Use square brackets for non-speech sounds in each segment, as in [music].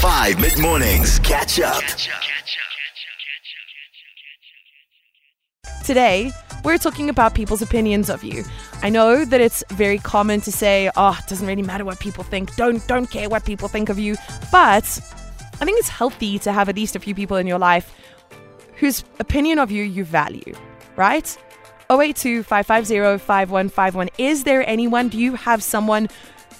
5 mid mornings. Catch up. Today, we're talking about people's opinions of you. I know that it's very common to say, "Oh, it doesn't really matter what people think. Don't don't care what people think of you." But I think it's healthy to have at least a few people in your life whose opinion of you you value, right? 082 550 5151. Is there anyone? Do you have someone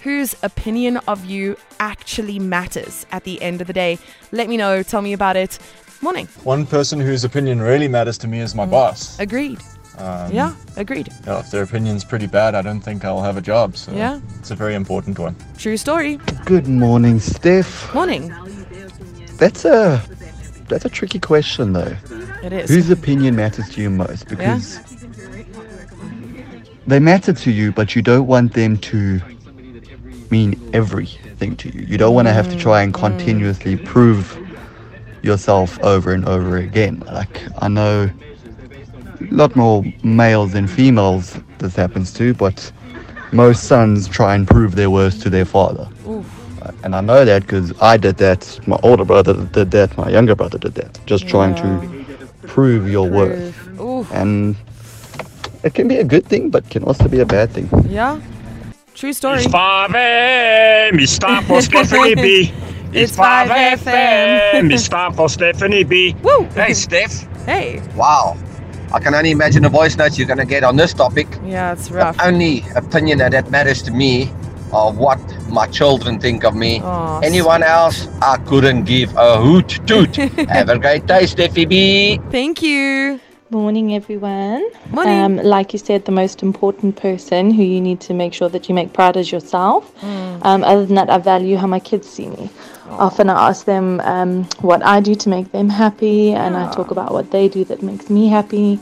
whose opinion of you actually matters at the end of the day? Let me know. Tell me about it. Morning. One person whose opinion really matters to me is my boss. Agreed. Um, Yeah, agreed. yeah, If their opinion's pretty bad, I don't think I'll have a job. So Yeah. it's a very important one. True story. Good morning, Steph. Morning. That's a that's a tricky question though. It is. Whose opinion matters to you most? Because they matter to you, but you don't want them to mean everything to you. You don't want to have to try and continuously prove yourself over and over again. Like I know a lot more males than females this happens to, but most sons try and prove their worth to their father. Oof. And I know that because I did that, my older brother did that, my younger brother did that. Just trying to prove your worth. Oof. And it can be a good thing, but can also be a bad thing. Yeah. True story. It's 5 a.m. [laughs] It's time for Stephanie B. It's 5 FM. It's time for Stephanie B. Woo. Hey, Steph. Hey. Wow. I can only imagine the voice notes you're going to get on this topic. Yeah, it's rough. The only opinion that, that matters to me of what my children think of me. Aw, Anyone else, I couldn't give a hoot toot. [laughs] Have a great day, Steffi B. Thank you. Morning, everyone. Morning. Um, like you said, the most important person who you need to make sure that you make proud is yourself. Um, other than that, I value how my kids see me. Often I ask them um, what I do to make them happy, and I talk about what they do that makes me happy.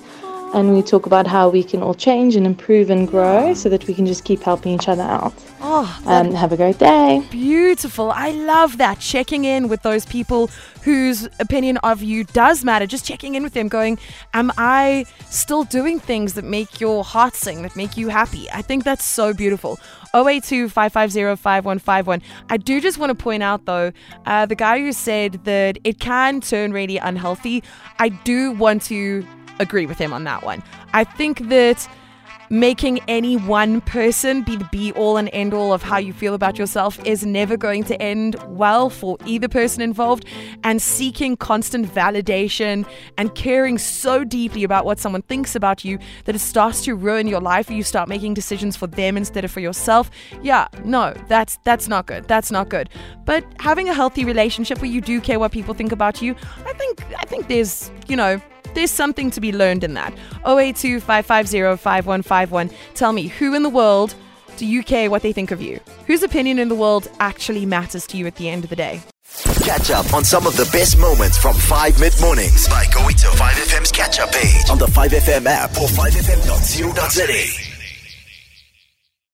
And we talk about how we can all change and improve and grow so that we can just keep helping each other out. Oh, Um, have a great day. beautiful. I love that. Checking in with those people whose opinion of you does matter. Just checking in with them, going, Am I still doing things that make your heart sing, that make you happy? I think that's so beautiful. 082 550 5151. I do just want to point out, though, uh, the guy who said that it can turn really unhealthy, I do want to agree with him on that one. I think that making any one person be the be all and end all of how you feel about yourself is never going to end well for either person involved. And seeking constant validation and caring so deeply about what someone thinks about you that it starts to ruin your life. Or you start making decisions for them instead of for yourself. Yeah, no, that's that's not good. That's not good. But having a healthy relationship where you do care what people think about you, I think I think there's you know there's something to be learned in that. 082 550 5151. Tell me, who in the world do you care what they think of you? Whose opinion in the world actually matters to you at the end of the day? Catch up on some of the best moments from 5 mid mornings by going to 5FM's catch up page on the 5FM app or 5FM.co.za.